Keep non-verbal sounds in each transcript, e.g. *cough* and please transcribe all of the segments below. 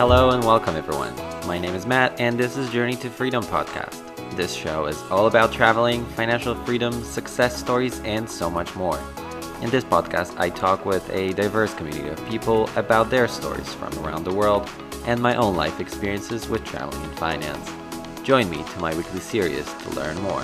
Hello and welcome, everyone. My name is Matt, and this is Journey to Freedom podcast. This show is all about traveling, financial freedom, success stories, and so much more. In this podcast, I talk with a diverse community of people about their stories from around the world and my own life experiences with traveling and finance. Join me to my weekly series to learn more.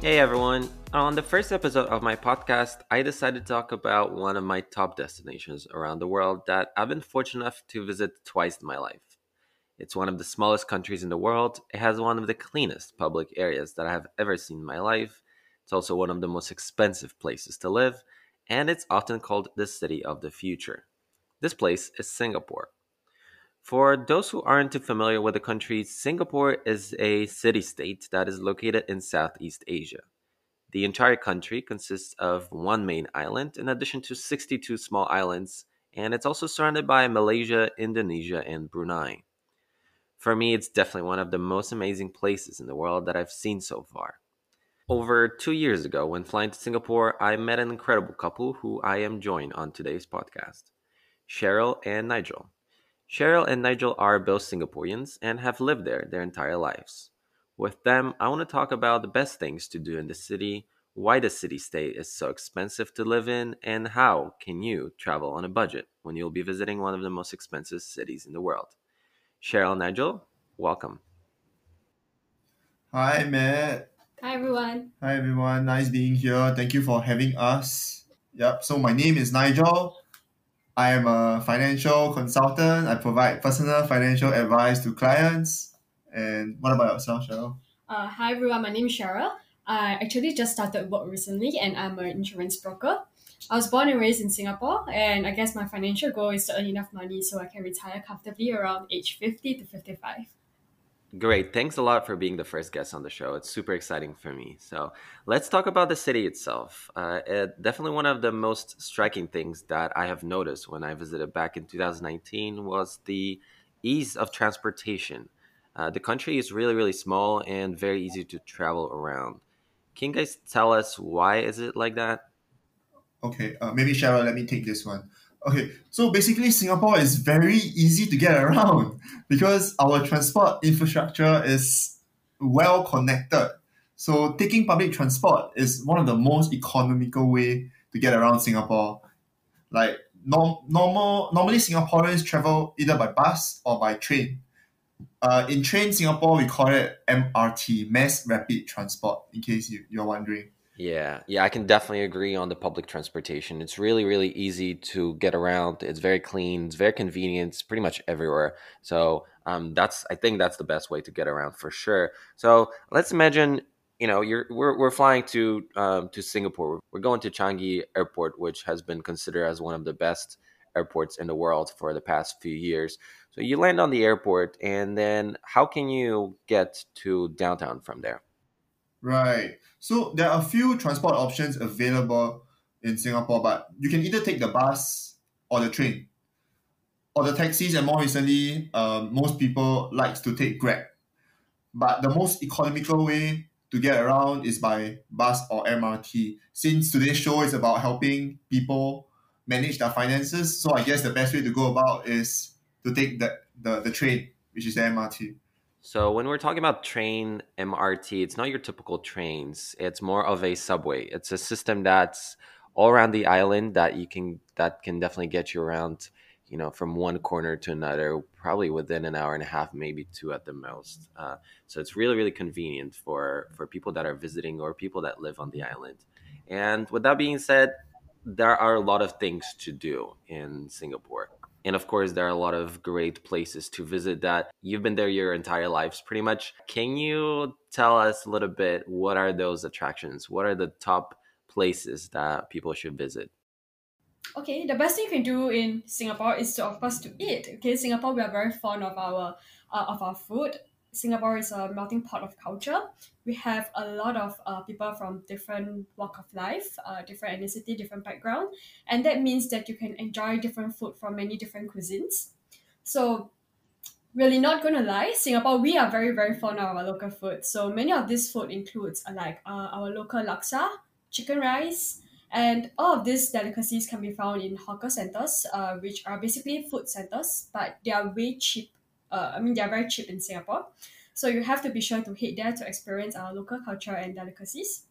Hey everyone, on the first episode of my podcast, I decided to talk about one of my top destinations around the world that I've been fortunate enough to visit twice in my life. It's one of the smallest countries in the world. It has one of the cleanest public areas that I have ever seen in my life. It's also one of the most expensive places to live, and it's often called the city of the future. This place is Singapore. For those who aren't too familiar with the country, Singapore is a city state that is located in Southeast Asia. The entire country consists of one main island, in addition to 62 small islands, and it's also surrounded by Malaysia, Indonesia, and Brunei. For me, it's definitely one of the most amazing places in the world that I've seen so far. Over two years ago, when flying to Singapore, I met an incredible couple who I am joined on today's podcast Cheryl and Nigel. Cheryl and Nigel are both Singaporeans and have lived there their entire lives. With them, I want to talk about the best things to do in the city, why the city state is so expensive to live in, and how can you travel on a budget when you'll be visiting one of the most expensive cities in the world. Cheryl Nigel, welcome. Hi, Matt. Hi everyone. Hi, everyone. Nice being here. Thank you for having us. Yep. So my name is Nigel. I am a financial consultant. I provide personal financial advice to clients and what about yourself, Cheryl? Uh, hi everyone, my name is Cheryl. I actually just started work recently and I'm an insurance broker. I was born and raised in Singapore and I guess my financial goal is to earn enough money so I can retire comfortably around age 50 to 55. Great. Thanks a lot for being the first guest on the show. It's super exciting for me. So let's talk about the city itself. Uh, it, definitely one of the most striking things that I have noticed when I visited back in 2019 was the ease of transportation. Uh, the country is really, really small and very easy to travel around. Can you guys tell us why is it like that? Okay, uh, maybe Cheryl, let me take this one. Okay, so basically Singapore is very easy to get *laughs* around because our transport infrastructure is well connected. So taking public transport is one of the most economical way to get around Singapore. Like norm, normal normally Singaporeans travel either by bus or by train uh, in train Singapore, we call it MRT, Mass Rapid Transport, in case you, you're wondering. Yeah, yeah, I can definitely agree on the public transportation. It's really, really easy to get around. It's very clean. It's very convenient. It's pretty much everywhere. So um, that's, I think, that's the best way to get around for sure. So let's imagine, you know, you're we're, we're flying to um, to Singapore. We're going to Changi Airport, which has been considered as one of the best airports in the world for the past few years. So you land on the airport, and then how can you get to downtown from there? Right. So there are a few transport options available in Singapore, but you can either take the bus or the train or the taxis. And more recently, uh, most people likes to take Grab. But the most economical way to get around is by bus or MRT. Since today's show is about helping people manage their finances, so I guess the best way to go about is to take the, the, the train, which is the MRT. So when we're talking about train MRT, it's not your typical trains. It's more of a subway. It's a system that's all around the island that you can that can definitely get you around, you know, from one corner to another, probably within an hour and a half, maybe two at the most. Uh, so it's really really convenient for for people that are visiting or people that live on the island. And with that being said, there are a lot of things to do in Singapore. And of course, there are a lot of great places to visit that you've been there your entire lives pretty much. Can you tell us a little bit what are those attractions? What are the top places that people should visit? Okay, the best thing you can do in Singapore is to, of course, to eat. Okay, Singapore, we are very fond of our uh, of our food. Singapore is a melting pot of culture. We have a lot of uh, people from different walk of life, uh, different ethnicity, different background, and that means that you can enjoy different food from many different cuisines. So, really not gonna lie, Singapore we are very very fond of our local food. So many of this food includes uh, like uh, our local laksa, chicken rice, And all of these delicacies can be found in hawker centers, uh, which are basically food centers, but they are way cheap. Uh, I mean, they are very cheap in Singapore. So you have to be sure to head there to experience our local culture and delicacies.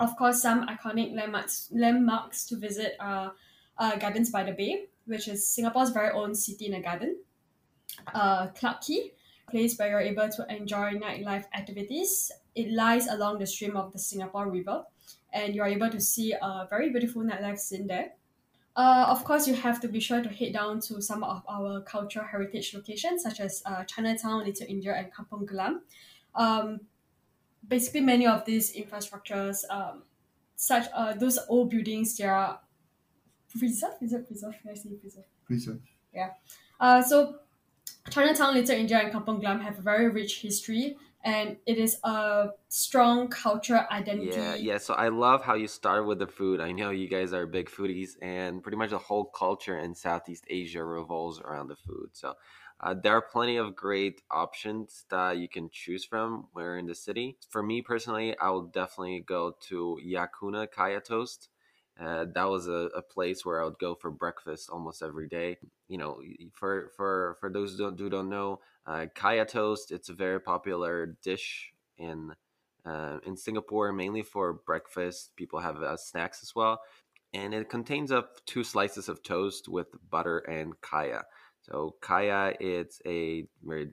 Of course, some iconic landmarks landmarks to visit are uh, Gardens by the Bay, which is Singapore's very own city in a garden. Uh, Clarke Quay, place where you're able to enjoy nightlife activities. It lies along the stream of the Singapore River, and you're able to see a very beautiful nightlife scene there. Uh, of course, you have to be sure to head down to some of our cultural heritage locations, such as uh, Chinatown, Little India, and Kampong Glam. Um, basically, many of these infrastructures, um, such uh, those old buildings, they are preserved. Is it preserved? Can I say preserved? Preserve. Uh, so Chinatown, Little India, and Kampong Glam have a very rich history, and it is a strong cultural identity. Yeah, yeah. So I love how you start with the food. I know you guys are big foodies, and pretty much the whole culture in Southeast Asia revolves around the food. So uh, there are plenty of great options that you can choose from where in the city. For me personally, I will definitely go to Yakuna Kaya Toast. Uh, that was a, a place where I would go for breakfast almost every day. You know, for for for those who don't, who don't know, uh, kaya toast. It's a very popular dish in uh, in Singapore, mainly for breakfast. People have uh, snacks as well, and it contains up two slices of toast with butter and kaya. So kaya, it's a very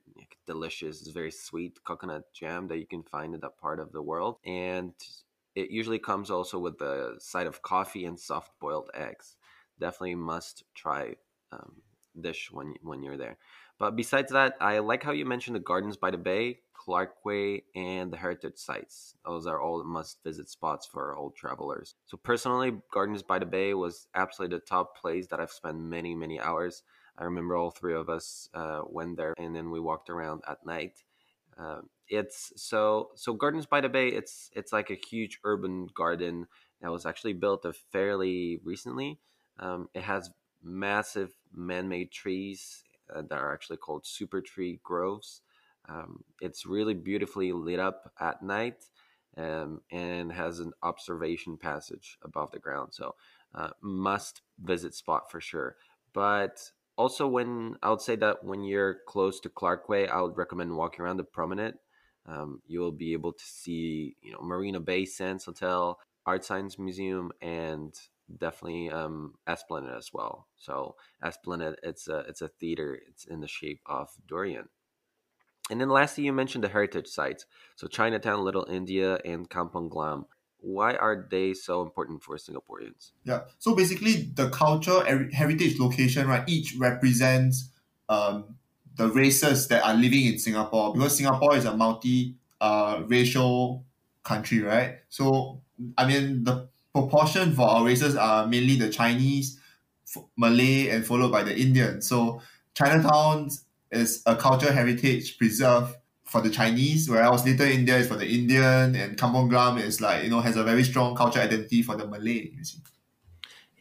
delicious, very sweet coconut jam that you can find in that part of the world, and it usually comes also with the side of coffee and soft boiled eggs. Definitely must try um, dish when when you're there. But besides that, I like how you mentioned the Gardens by the Bay, Clarke Quay, and the heritage sites. Those are all must visit spots for old travelers. So personally, Gardens by the Bay was absolutely the top place that I've spent many many hours. I remember all three of us uh, went there, and then we walked around at night. Uh, it's so so Gardens by the Bay. It's it's like a huge urban garden that was actually built fairly recently. Um, it has massive man-made trees uh, that are actually called Supertree Groves. Um, it's really beautifully lit up at night um, and has an observation passage above the ground. So uh, must visit spot for sure. But also when I would say that when you're close to Clarke Quay, I would recommend walking around the promenade. Um, you will be able to see, you know, Marina Bay Sands Hotel, ArtScience Museum, and definitely um, Esplanade as well. So Esplanade, it's a it's a theater. It's in the shape of durian. And then lastly, you mentioned the heritage sites. So Chinatown, Little India, and Kampong Glam. Why are they so important for Singaporeans? Yeah. So basically, the culture heritage location, right? Each represents um, the races that are living in Singapore because Singapore is a multi uh, racial country, right? So I mean the proportion for our races are mainly the Chinese, Malay, and followed by the Indian. So Chinatown is a cultural heritage preserve for the Chinese, whereas Little India is for the Indian, and Kampong Glam is like you know has a very strong cultural identity for the Malay. You see.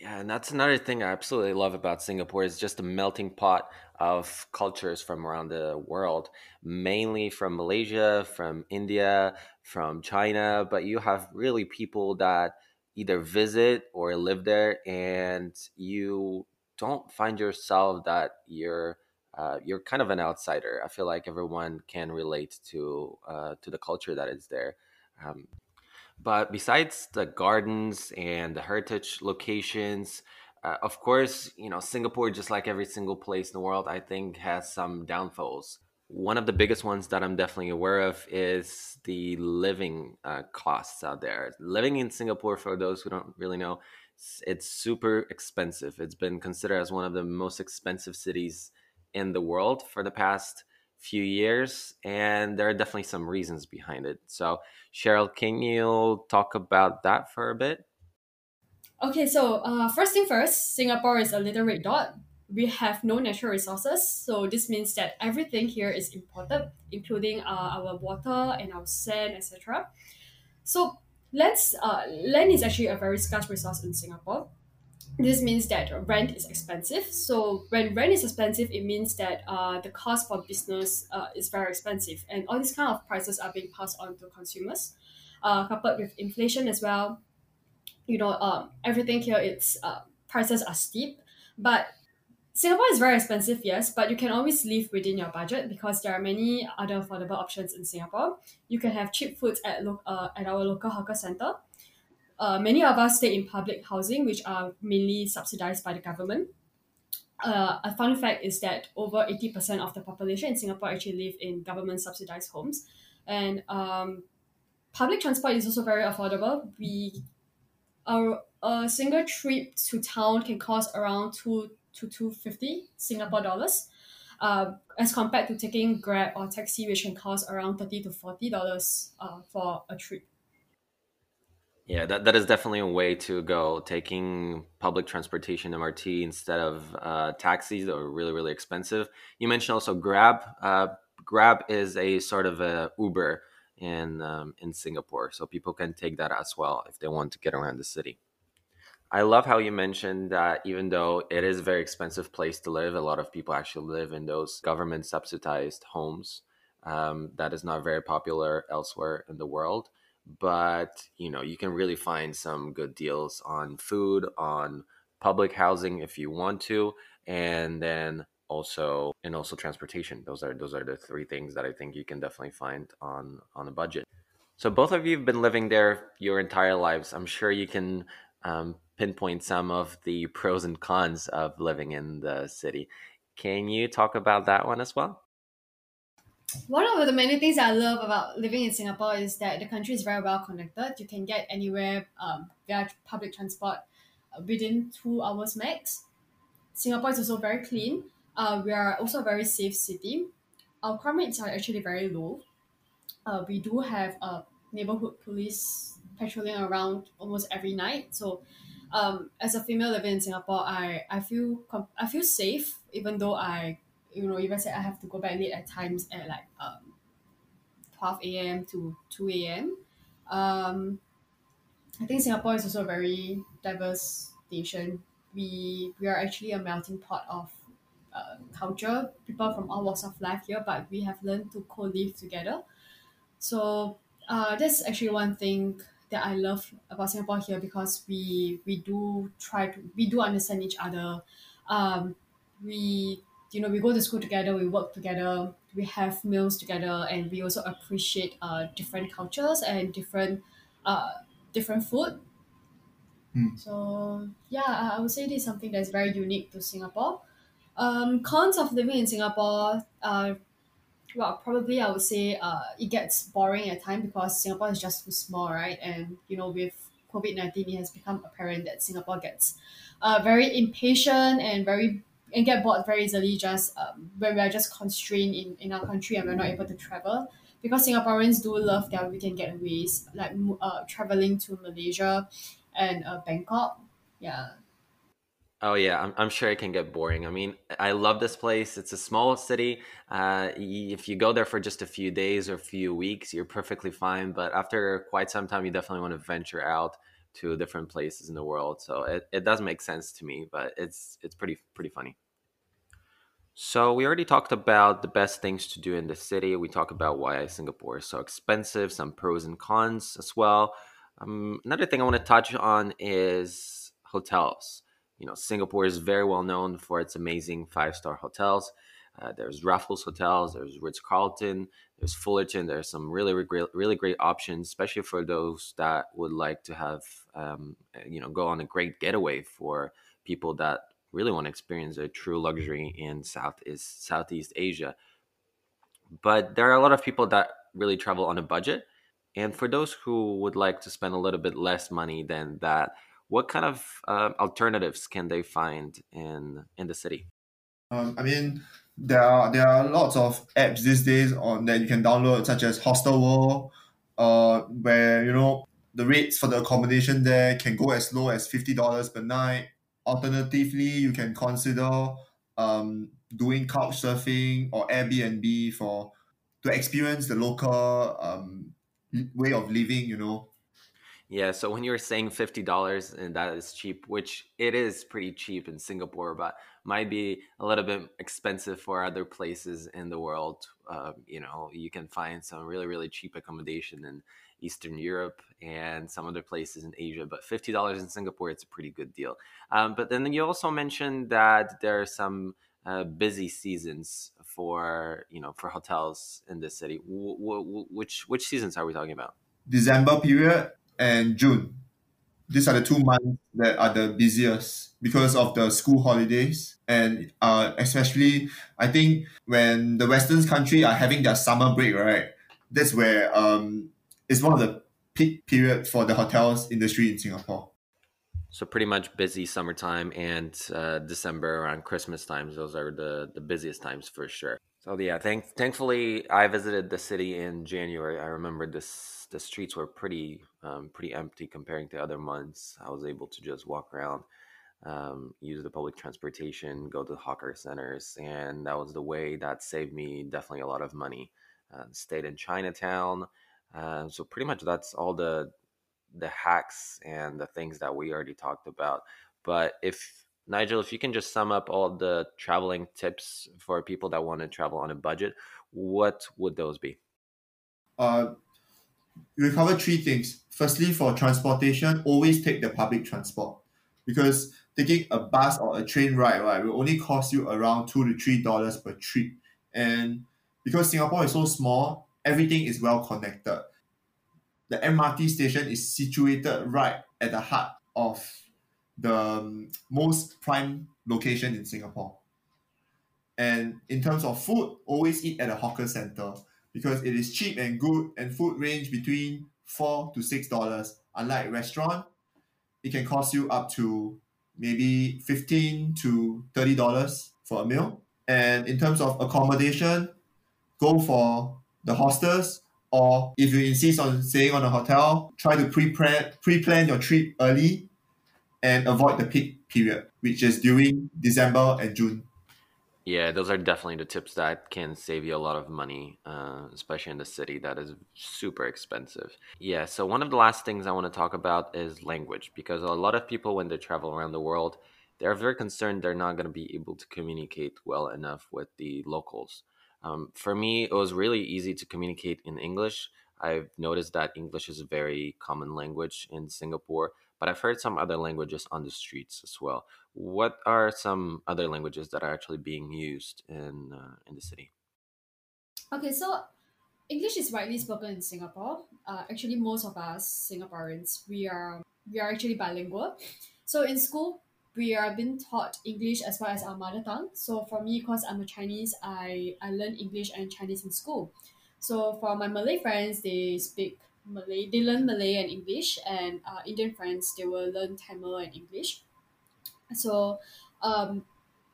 Yeah, and that's another thing I absolutely love about Singapore is just a melting pot of cultures from around the world, mainly from Malaysia, from India, from China, but you have really people that either visit or live there and you don't find yourself that you're uh, you're kind of an outsider. I feel like everyone can relate to uh, to the culture that is there. Um, but besides the gardens and the heritage locations, uh, of course, you know, Singapore, just like every single place in the world, I think has some downfalls. One of the biggest ones that I'm definitely aware of is the living uh, costs out there. Living in Singapore, for those who don't really know, it's, it's super expensive. It's been considered as one of the most expensive cities in the world for the past few years, and there are definitely some reasons behind it. So, Cheryl, can you talk about that for a bit? Okay, so uh, first thing first, Singapore is a little red dot. We have no natural resources, so this means that everything here is imported, including uh, our water and our sand, etc. So let's uh, land is actually a very scarce resource in Singapore. This means that rent is expensive. So when rent is expensive, it means that uh, the cost for business uh, is very expensive, and all these kind of prices are being passed on to consumers, uh, coupled with inflation as well you know, um, everything here, it's uh, prices are steep, but Singapore is very expensive, yes, but you can always live within your budget because there are many other affordable options in Singapore. You can have cheap foods at lo- uh, at our local hawker center. Uh, many of us stay in public housing, which are mainly subsidized by the government. Uh, a fun fact is that over 80% of the population in Singapore actually live in government subsidized homes. And um, public transport is also very affordable. We a, a single trip to town can cost around two to two fifty Singapore dollars, uh, as compared to taking Grab or taxi, which can cost around thirty to forty dollars uh, for a trip. Yeah, that, that is definitely a way to go. Taking public transportation MRT instead of uh, taxis that are really really expensive. You mentioned also Grab. Uh, Grab is a sort of a Uber in um, in Singapore, so people can take that as well if they want to get around the city. I love how you mentioned that even though it is a very expensive place to live, a lot of people actually live in those government subsidized homes. Um, that is not very popular elsewhere in the world, but you know you can really find some good deals on food, on public housing if you want to, and then also and also transportation. Those are those are the three things that I think you can definitely find on on a budget. So both of you have been living there your entire lives. I'm sure you can um, pinpoint some of the pros and cons of living in the city. Can you talk about that one as well? One of the many things I love about living in Singapore is that the country is very well connected. You can get anywhere um, via public transport uh, within two hours max. Singapore is also very clean. Uh, we are also a very safe city. Our crime rates are actually very low. Uh, we do have a neighborhood police patrolling around almost every night. So um, as a female living in Singapore, I, I feel com- I feel safe even though I you know even say I have to go back late at times at like um, twelve a.m. to two a.m. Um, I think Singapore is also a very diverse nation. We we are actually a melting pot of uh, culture, people from all walks of life here, but we have learned to co-live together. So uh, that's actually one thing that I love about Singapore here because we we do try to we do understand each other. Um, we you know we go to school together, we work together, we have meals together, and we also appreciate uh, different cultures and different uh, different food. Hmm. So yeah, I I would say this is something that's very unique to Singapore. Um, cons of living in Singapore, uh, well, probably I would say uh, it gets boring at time because Singapore is just too small, right? And you know, with COVID nineteen, it has become apparent that Singapore gets uh, very impatient and very and get bored very easily just um, when we are just constrained in, in our country and we're not able to travel. Because Singaporeans do love their weekend getaways, like uh, traveling to Malaysia and uh, Bangkok. Yeah, Oh yeah, I'm, I'm sure it can get boring. I mean, I love this place. It's a small city. Uh, if you go there for just a few days or a few weeks, you're perfectly fine. But after quite some time, you definitely want to venture out to different places in the world. So it, it does make sense to me, but it's it's pretty pretty funny. So we already talked about the best things to do in the city. We talked about why Singapore is so expensive, some pros and cons as well. Um, another thing I want to touch on is hotels. You know, Singapore is very well known for its amazing five star hotels. Uh, there's Raffles Hotels, there's Ritz Carlton, there's Fullerton. There's some really, really great, really great options, especially for those that would like to have, um, you know, go on a great getaway for people that really want to experience a true luxury in Southeast Southeast Asia. But there are a lot of people that really travel on a budget, and for those who would like to spend a little bit less money than that, what kind of uh, alternatives can they find in in the city? Um, I mean, there are there are lots of apps these days on that you can download, such as Hostel World, uh, where you know the rates for the accommodation there can go as low as fifty dollars per night. Alternatively, you can consider um, doing couch surfing or Airbnb for to experience the local um, way of living. You know, Yeah, so when you were saying fifty dollars and that is cheap, which it is pretty cheap in Singapore, but might be a little bit expensive for other places in the world. Uh, you know, you can find some really really cheap accommodation in Eastern Europe and some other places in Asia. But fifty dollars in Singapore, it's a pretty good deal. Um, but then you also mentioned that there are some uh, busy seasons for you know for hotels in this city. W- w- which which seasons are we talking about? December period and June. These are the two months that are the busiest because of the school holidays and uh, especially I think when the Western country are having their summer break, right? That's where um, it's one of the peak period for the hotels industry in Singapore. So pretty much busy summertime and uh, December around Christmas times. Those are the the busiest times for sure. So yeah, thank thankfully I visited the city in January. I remember this the streets were pretty um, pretty empty comparing to other months. I was able to just walk around, um, use the public transportation, go to hawker centers, and that was the way that saved me definitely a lot of money. Uh, stayed in Chinatown, uh, so pretty much that's all the the hacks and the things that we already talked about. But if Nigel, if you can just sum up all the traveling tips for people that want to travel on a budget, what would those be? Uh, we cover three things. Firstly, for transportation, always take the public transport because taking a bus or a train ride right will only cost you around two to three dollars per trip, and because Singapore is so small, everything is well connected. The MRT station is situated right at the heart of the um, most prime location in Singapore. And in terms of food, always eat at a hawker center because it is cheap and good and food range between four to six dollars. Unlike restaurant, it can cost you up to maybe fifteen to thirty dollars for a meal. And in terms of accommodation, go for the hostels or if you insist on staying on a hotel, try to pre-plan pre-plan your trip early and avoid the peak period, which is during December and June. Yeah, those are definitely the tips that can save you a lot of money, uh, especially in the city that is super expensive. Yeah, so one of the last things I want to talk about is language because a lot of people, when they travel around the world, they're very concerned they're not going to be able to communicate well enough with the locals. Um, for me, it was really easy to communicate in English. I've noticed that English is a very common language in Singapore, but I've heard some other languages on the streets as well. What are some other languages that are actually being used in uh, in the city? Okay, so English is widely spoken in Singapore. Uh, actually, most of us Singaporeans we are we are actually bilingual. So in school, we are being taught English as well as our mother tongue. So for me, because I'm a Chinese, I, I learn English and Chinese in school. So for my Malay friends, they speak Malay, they learn Malay and English, and uh, Indian friends, they will learn Tamil and English. So um,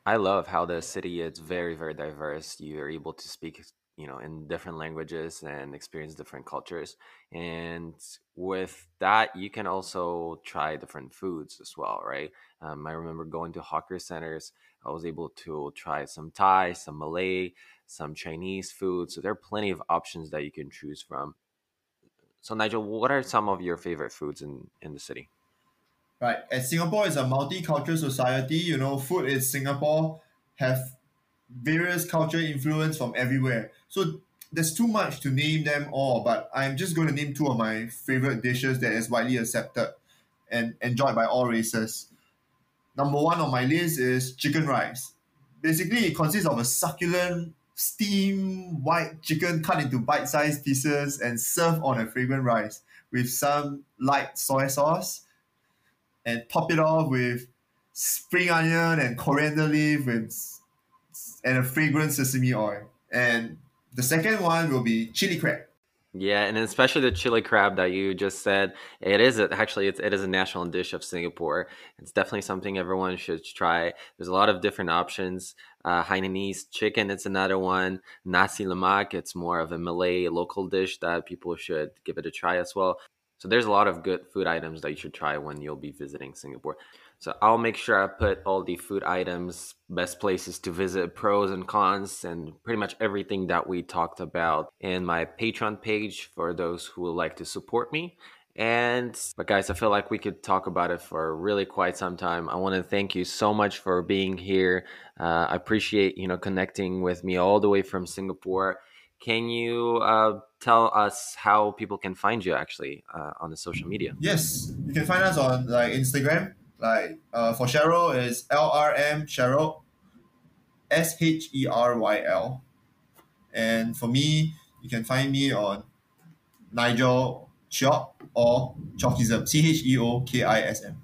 I love how the city is very, very diverse. You're able to speak you know in different languages and experience different cultures. And with that you can also try different foods as well right? Um, i remember going to hawker centers. I was able to try some thai some malay some chinese food. So there are plenty of options that you can choose from so nigel what are some of your favorite foods in in the city right as singapore is a multicultural society you know food in singapore have various culture influence from everywhere. So there's too much to name them all, but I'm just going to name two of my favorite dishes that is widely accepted and enjoyed by all races. Number one on my list is chicken rice. Basically, it consists of a succulent, steamed white chicken cut into bite-sized pieces and served on a fragrant rice with some light soy sauce and top it off with spring onion and coriander leaf with and a fragrant sesame oil. And the second one will be chili crab. Yeah, and especially the chili crab that you just said. It is a, actually it's, it is a national dish of Singapore. It's definitely something everyone should try. There's a lot of different options. Uh, Hainanese chicken, it's another one. Nasi lemak, it's more of a Malay local dish that people should give it a try as well. So there's a lot of good food items that you should try when you'll be visiting Singapore. So I'll make sure I put all the food items, best places to visit, pros and cons, and pretty much everything that we talked about in my Patreon page for those who would like to support me. And but guys, I feel like we could talk about it for really quite some time. I want to thank you so much for being here. Uh, I appreciate you know connecting with me all the way from Singapore. can you uh, tell us how people can find you actually uh, on the social media? Yes, you can find us on like Instagram. Like uh, for Cheryl is LRM Cheryl, S H E R Y L, and for me, you can find me on Nigel Cheok or Cheokism, C H E O K I S M.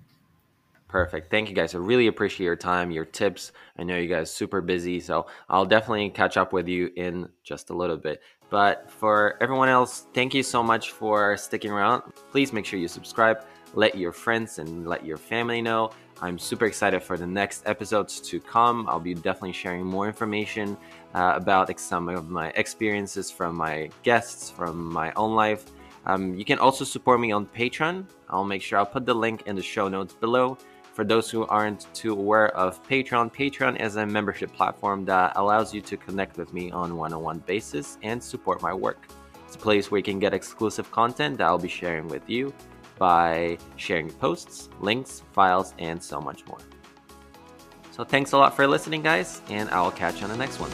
Perfect. Thank you guys. I really appreciate your time, your tips. I know you guys super busy, so I'll definitely catch up with you in just a little bit. But for everyone else, thank you so much for sticking around. Please make sure you subscribe, let your friends and let your family know. I'm super excited for the next episodes to come. I'll be definitely sharing more information uh, about some of my experiences from my guests, from my own life. Um, you can also support me on Patreon. I'll make sure I'll put the link in the show notes below. For those who aren't too aware of Patreon, Patreon is a membership platform that allows you to connect with me on one-on-one basis and support my work. It's a place where you can get exclusive content that I'll be sharing with you by sharing posts, links, files, and so much more. So thanks a lot for listening, guys, and I'll catch you on the next one.